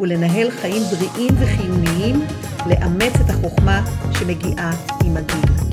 ולנהל חיים בריאים וחיוניים, לאמץ את החוכמה שמגיעה עם הגיל.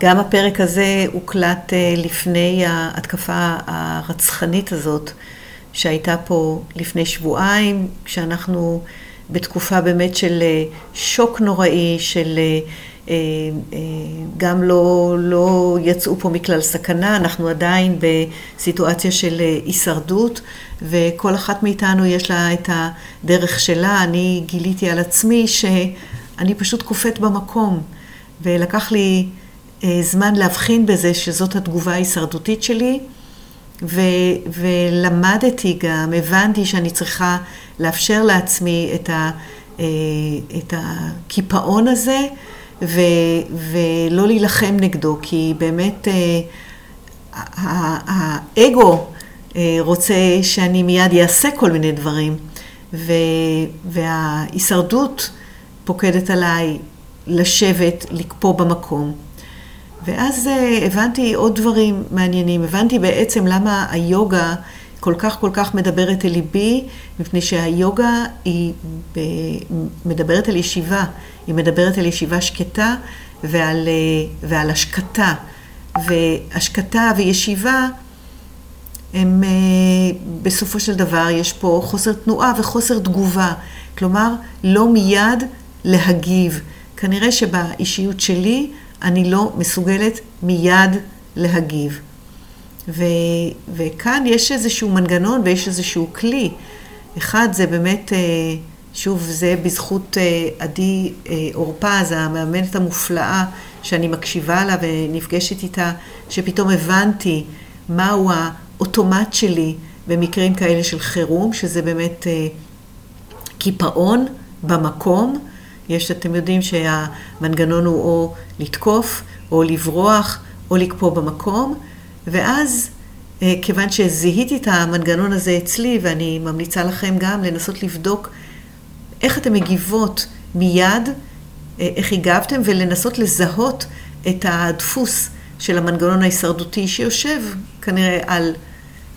גם הפרק הזה הוקלט אה, לפני ההתקפה הרצחנית הזאת שהייתה פה לפני שבועיים, כשאנחנו בתקופה באמת של אה, שוק נוראי, של אה, גם לא, לא יצאו פה מכלל סכנה, אנחנו עדיין בסיטואציה של הישרדות, וכל אחת מאיתנו יש לה את הדרך שלה. אני גיליתי על עצמי שאני פשוט קופאת במקום, ולקח לי אה, זמן להבחין בזה שזאת התגובה ההישרדותית שלי, ו, ולמדתי גם, הבנתי שאני צריכה לאפשר לעצמי את, ה, אה, את הקיפאון הזה, ו, ולא להילחם נגדו, כי באמת אה, האגו רוצה שאני מיד אעשה כל מיני דברים, ו, וההישרדות פוקדת עליי לשבת, לקפוא במקום. ואז uh, הבנתי עוד דברים מעניינים. הבנתי בעצם למה היוגה כל כך כל כך מדברת אל ליבי, מפני שהיוגה היא ב... מדברת על ישיבה, היא מדברת על ישיבה שקטה ועל, uh, ועל השקטה. והשקטה וישיבה הם uh, בסופו של דבר, יש פה חוסר תנועה וחוסר תגובה. כלומר, לא מיד להגיב. כנראה שבאישיות שלי, אני לא מסוגלת מיד להגיב. ו, וכאן יש איזשהו מנגנון ויש איזשהו כלי. אחד זה באמת, אה, שוב, זה בזכות אה, עדי אה, אורפז, המאמנת המופלאה, שאני מקשיבה לה ונפגשת איתה, שפתאום הבנתי מהו האוטומט שלי במקרים כאלה של חירום, שזה באמת קיפאון במקום. יש, אתם יודעים שהמנגנון הוא או לתקוף, או לברוח, או לקפוא במקום, ואז, אה, כיוון שזיהיתי את המנגנון הזה אצלי, ואני ממליצה לכם גם לנסות לבדוק איך אתן מגיבות מיד, אה, איך הגבתם, ולנסות לזהות את הדפוס של המנגנון ההישרדותי שיושב כנראה על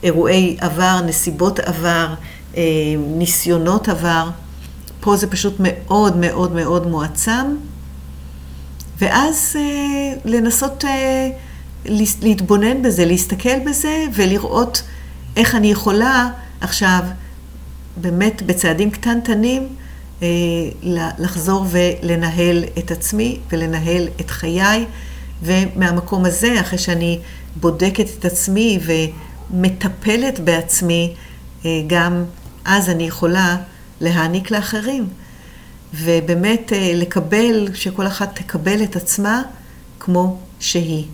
אירועי עבר, נסיבות עבר, אה, ניסיונות עבר. פה זה פשוט מאוד מאוד מאוד מועצם. ואז אה, לנסות אה, להתבונן בזה, להסתכל בזה ולראות איך אני יכולה עכשיו, באמת בצעדים קטנטנים, אה, לחזור ולנהל את עצמי ולנהל את חיי. ומהמקום הזה, אחרי שאני בודקת את עצמי ומטפלת בעצמי, אה, גם אז אני יכולה להעניק לאחרים. ובאמת אה, לקבל, שכל אחת תקבל את עצמה כמו שהיא.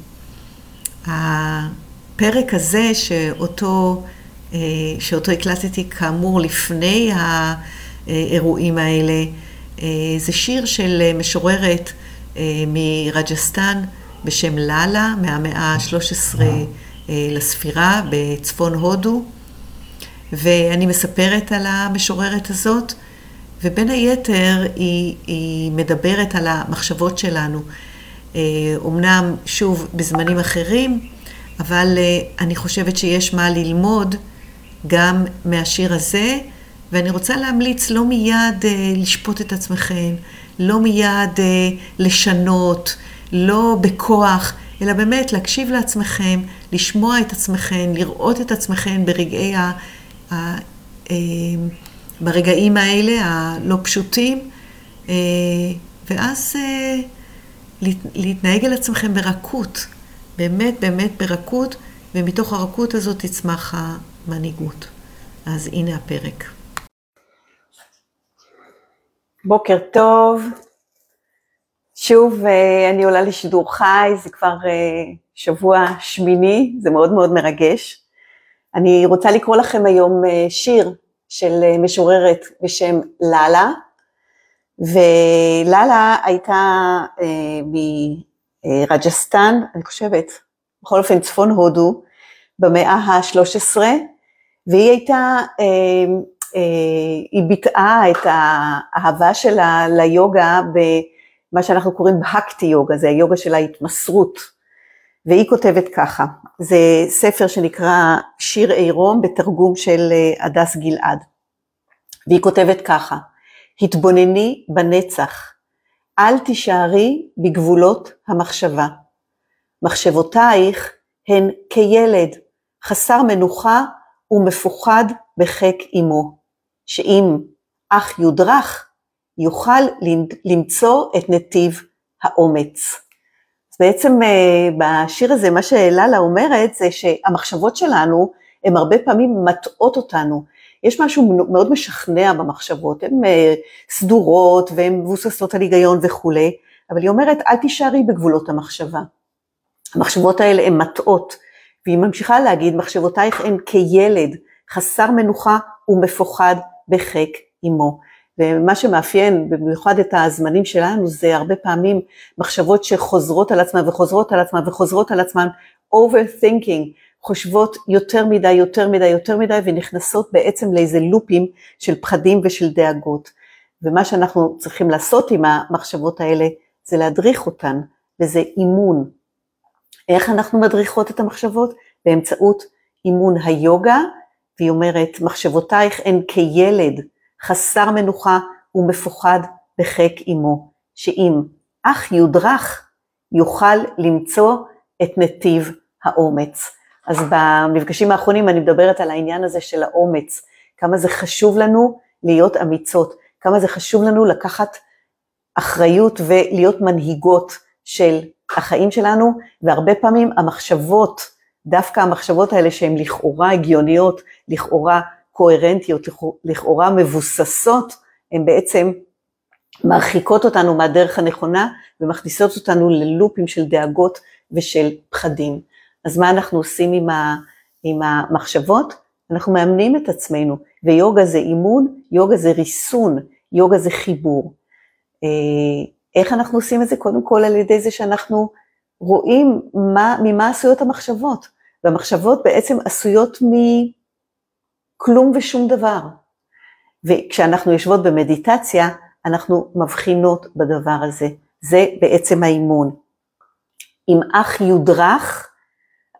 הפרק הזה שאותו, אה, שאותו הקלטתי כאמור לפני האירועים האלה, אה, זה שיר של משוררת מרג'סטן בשם לאלה, מהמאה ה-13 לספירה בצפון הודו. ואני מספרת על המשוררת הזאת, ובין היתר היא, היא מדברת על המחשבות שלנו. אומנם, אה, שוב, בזמנים אחרים, אבל אה, אני חושבת שיש מה ללמוד גם מהשיר הזה, ואני רוצה להמליץ לא מיד אה, לשפוט את עצמכם, לא מיד לשנות, לא בכוח, אלא באמת להקשיב לעצמכם, לשמוע את עצמכם, לראות את עצמכם ברגעי ה... ברגעים האלה הלא פשוטים, ואז להתנהג על עצמכם ברכות, באמת באמת ברכות, ומתוך הרכות הזאת תצמח המנהיגות. אז הנה הפרק. בוקר טוב. שוב, אה, אני עולה לשידור חי, זה כבר שבוע שמיני, זה מאוד מאוד מרגש. אני רוצה לקרוא לכם היום שיר של משוררת בשם לאלה, ולאלה הייתה מרג'סטן, אני חושבת, בכל אופן צפון הודו, במאה ה-13, והיא הייתה, אה, אה, היא ביטאה את האהבה שלה ליוגה במה שאנחנו קוראים בהקטי יוגה, זה היוגה של ההתמסרות. והיא כותבת ככה, זה ספר שנקרא שיר עירום בתרגום של אה, הדס גלעד. והיא כותבת ככה, התבונני בנצח, אל תישארי בגבולות המחשבה. מחשבותייך הן כילד, חסר מנוחה ומפוחד בחיק אמו, שאם אך יודרך, יוכל למצוא את נתיב האומץ. אז בעצם אה, בשיר הזה, מה שללה אומרת זה שהמחשבות שלנו, הן הרבה פעמים מטעות אותנו. יש משהו מאוד משכנע במחשבות, הן אה, סדורות והן מבוססות על היגיון וכולי, אבל היא אומרת, אל תישארי בגבולות המחשבה. המחשבות האלה הן מטעות, והיא ממשיכה להגיד, מחשבותייך הן כילד, חסר מנוחה ומפוחד בחיק אמו. ומה שמאפיין במיוחד את הזמנים שלנו זה הרבה פעמים מחשבות שחוזרות על עצמן וחוזרות על עצמן וחוזרות על עצמן, overthinking, חושבות יותר מדי, יותר מדי, יותר מדי, ונכנסות בעצם לאיזה לופים של פחדים ושל דאגות. ומה שאנחנו צריכים לעשות עם המחשבות האלה זה להדריך אותן, וזה אימון, איך אנחנו מדריכות את המחשבות? באמצעות אימון היוגה, והיא אומרת, מחשבותייך הן כילד חסר מנוחה ומפוחד בחיק אמו, שאם אך יודרך, יוכל למצוא את נתיב האומץ. אז במפגשים האחרונים אני מדברת על העניין הזה של האומץ, כמה זה חשוב לנו להיות אמיצות, כמה זה חשוב לנו לקחת אחריות ולהיות מנהיגות של החיים שלנו, והרבה פעמים המחשבות, דווקא המחשבות האלה שהן לכאורה הגיוניות, לכאורה קוהרנטיות, לכאורה מבוססות, הן בעצם מרחיקות אותנו מהדרך הנכונה ומכניסות אותנו ללופים של דאגות ושל פחדים. אז מה אנחנו עושים עם, ה, עם המחשבות? אנחנו מאמנים את עצמנו, ויוגה זה אימון, יוגה זה ריסון, יוגה זה חיבור. אה, איך אנחנו עושים את זה? קודם כל על ידי זה שאנחנו רואים מה, ממה עשויות המחשבות, והמחשבות בעצם עשויות מכלום ושום דבר. וכשאנחנו יושבות במדיטציה, אנחנו מבחינות בדבר הזה. זה בעצם האימון. אם אח יודרך,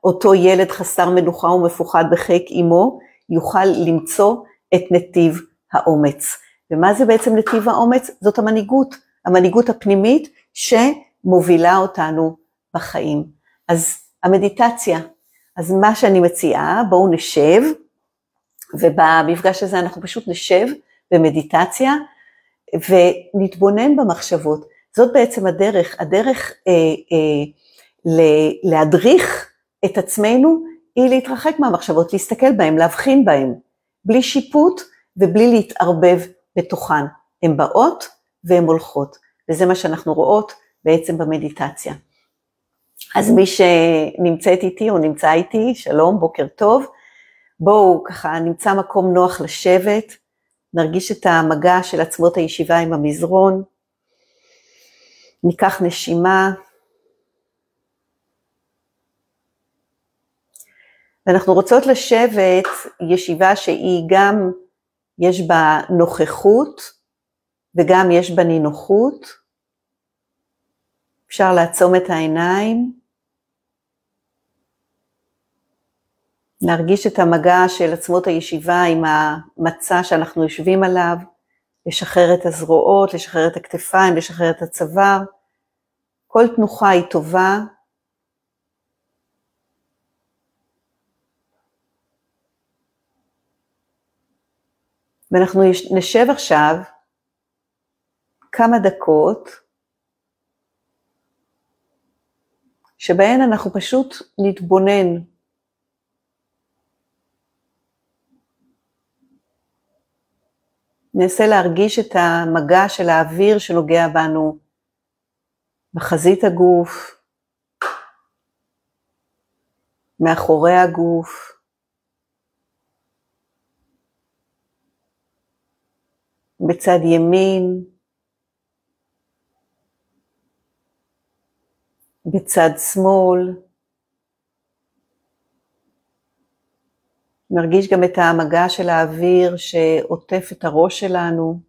אותו ילד חסר מנוחה ומפוחד בחיק אמו, יוכל למצוא את נתיב האומץ. ומה זה בעצם נתיב האומץ? זאת המנהיגות. המנהיגות הפנימית שמובילה אותנו בחיים. אז המדיטציה, אז מה שאני מציעה, בואו נשב, ובמפגש הזה אנחנו פשוט נשב במדיטציה ונתבונן במחשבות. זאת בעצם הדרך, הדרך אה, אה, להדריך את עצמנו היא להתרחק מהמחשבות, להסתכל בהן, להבחין בהן, בלי שיפוט ובלי להתערבב בתוכן. הן באות והן הולכות, וזה מה שאנחנו רואות בעצם במדיטציה. אז מי שנמצאת איתי או נמצא איתי, שלום, בוקר טוב, בואו ככה נמצא מקום נוח לשבת, נרגיש את המגע של עצמות הישיבה עם המזרון, ניקח נשימה, ואנחנו רוצות לשבת ישיבה שהיא גם, יש בה נוכחות, וגם יש בה נינוחות. אפשר לעצום את העיניים, להרגיש את המגע של עצמות הישיבה עם המצע שאנחנו יושבים עליו, לשחרר את הזרועות, לשחרר את הכתפיים, לשחרר את הצוואר. כל תנוחה היא טובה. ואנחנו נשב עכשיו כמה דקות, שבהן אנחנו פשוט נתבונן ננסה להרגיש את המגע של האוויר שנוגע בנו בחזית הגוף, מאחורי הגוף. בצד ימין, בצד שמאל. נרגיש גם את המגע של האוויר שעוטף את הראש שלנו.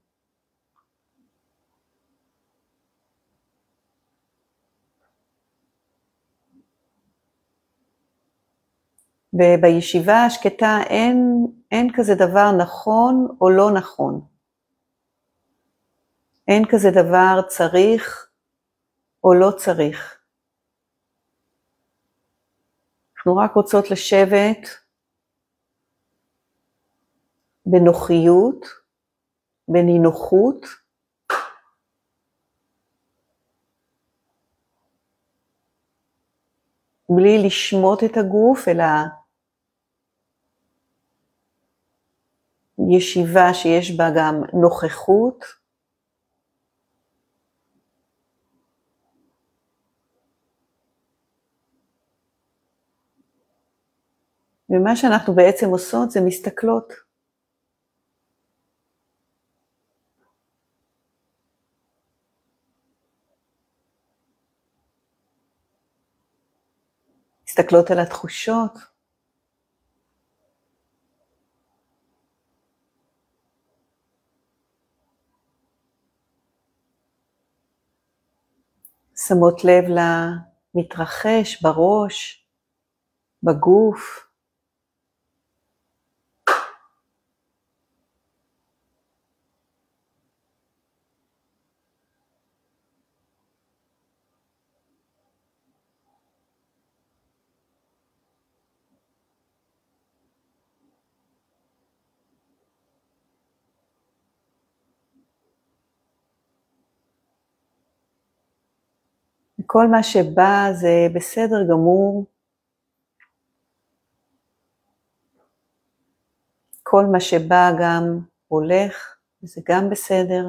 ובישיבה השקטה אין, אין כזה דבר נכון או לא נכון. אין כזה דבר צריך או לא צריך. אנחנו רק רוצות לשבת בנוחיות, בנינוחות, בלי לשמוט את הגוף, אלא ישיבה שיש בה גם נוכחות. ומה שאנחנו בעצם עושות זה מסתכלות. מסתכלות על התחושות. שמות לב למתרחש בראש, בגוף. כל מה שבא זה בסדר גמור. כל מה שבא גם הולך, זה גם בסדר.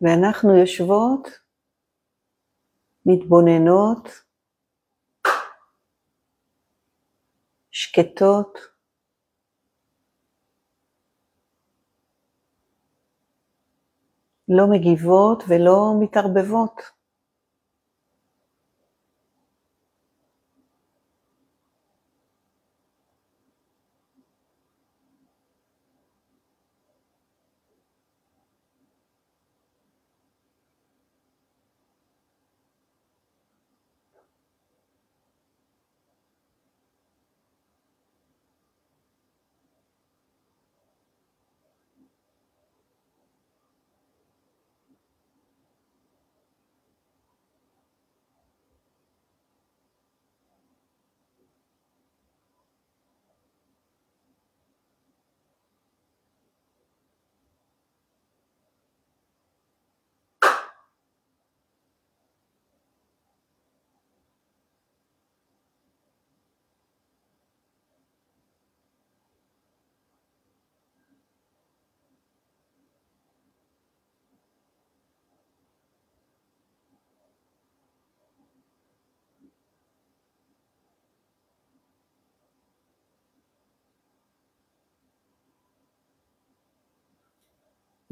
ואנחנו יושבות מתבוננות, שקטות, לא מגיבות ולא מתערבבות.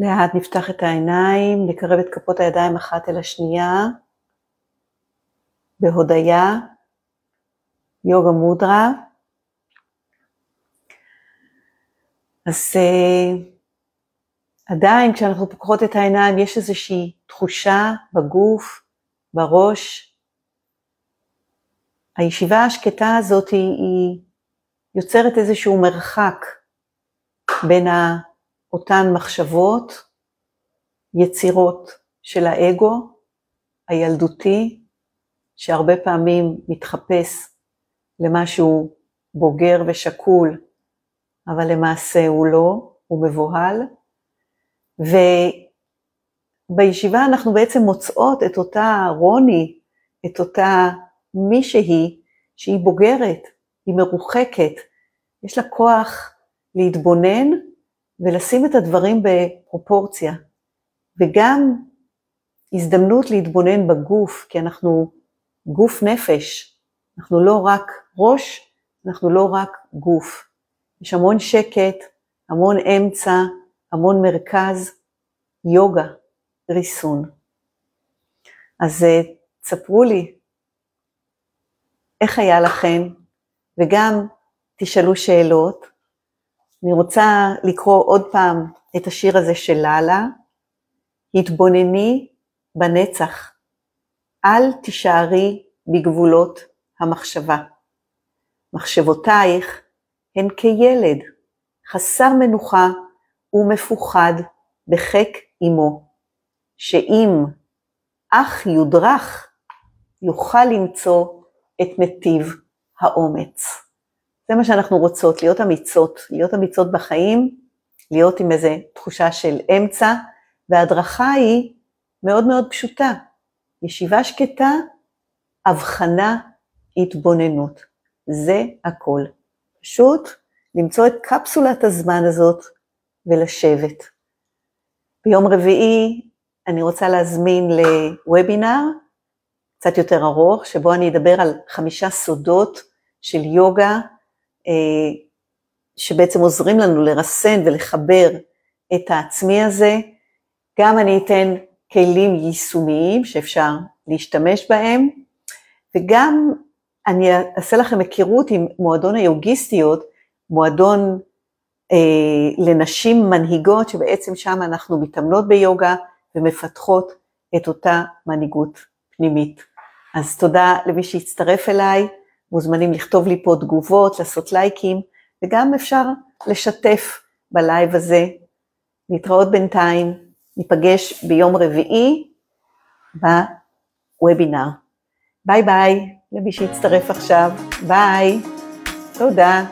לאט נפתח את העיניים, נקרב את כפות הידיים אחת אל השנייה, בהודיה, יוגה מודרה. אז uh, עדיין כשאנחנו פוקחות את העיניים יש איזושהי תחושה בגוף, בראש. הישיבה השקטה הזאת היא, היא יוצרת איזשהו מרחק בין ה... אותן מחשבות, יצירות של האגו הילדותי, שהרבה פעמים מתחפש למשהו בוגר ושקול, אבל למעשה הוא לא, הוא מבוהל. ובישיבה אנחנו בעצם מוצאות את אותה רוני, את אותה מישהי שהיא בוגרת, היא מרוחקת, יש לה כוח להתבונן ולשים את הדברים בפרופורציה, וגם הזדמנות להתבונן בגוף, כי אנחנו גוף נפש, אנחנו לא רק ראש, אנחנו לא רק גוף. יש המון שקט, המון אמצע, המון מרכז, יוגה, ריסון. אז אה, תספרו לי איך היה לכם, וגם תשאלו שאלות. אני רוצה לקרוא עוד פעם את השיר הזה של לאלה, התבונני בנצח, אל תישארי בגבולות המחשבה. מחשבותייך הן כילד, חסר מנוחה ומפוחד בחיק אמו, שאם אך יודרך, יוכל למצוא את נתיב האומץ. זה מה שאנחנו רוצות, להיות אמיצות, להיות אמיצות בחיים, להיות עם איזו תחושה של אמצע, וההדרכה היא מאוד מאוד פשוטה. ישיבה שקטה, הבחנה, התבוננות. זה הכל. פשוט למצוא את קפסולת הזמן הזאת ולשבת. ביום רביעי אני רוצה להזמין לוובינר קצת יותר ארוך, שבו אני אדבר על חמישה סודות של יוגה, שבעצם עוזרים לנו לרסן ולחבר את העצמי הזה. גם אני אתן כלים יישומיים שאפשר להשתמש בהם, וגם אני אעשה לכם היכרות עם מועדון היוגיסטיות, מועדון אה, לנשים מנהיגות, שבעצם שם אנחנו מתאמנות ביוגה ומפתחות את אותה מנהיגות פנימית. אז תודה למי שהצטרף אליי, מוזמנים לכתוב לי פה תגובות, לעשות לייקים, וגם אפשר לשתף בלייב הזה. להתראות בינתיים, ניפגש ביום רביעי בוובינר. ביי ביי למי שהצטרף עכשיו, ביי, תודה.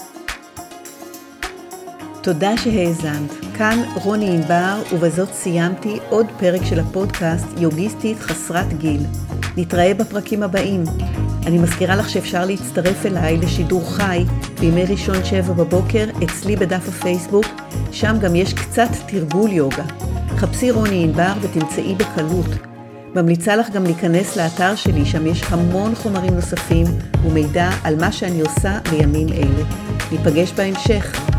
תודה שהאזנת. כאן רוני ענבר, ובזאת סיימתי עוד פרק של הפודקאסט יוגיסטית חסרת גיל. נתראה בפרקים הבאים. אני מזכירה לך שאפשר להצטרף אליי לשידור חי בימי ראשון שבע בבוקר אצלי בדף הפייסבוק, שם גם יש קצת תרגול יוגה. חפשי רוני ענבר ותמצאי בקלות. ממליצה לך גם להיכנס לאתר שלי, שם יש המון חומרים נוספים ומידע על מה שאני עושה בימים אלה. ניפגש בהמשך.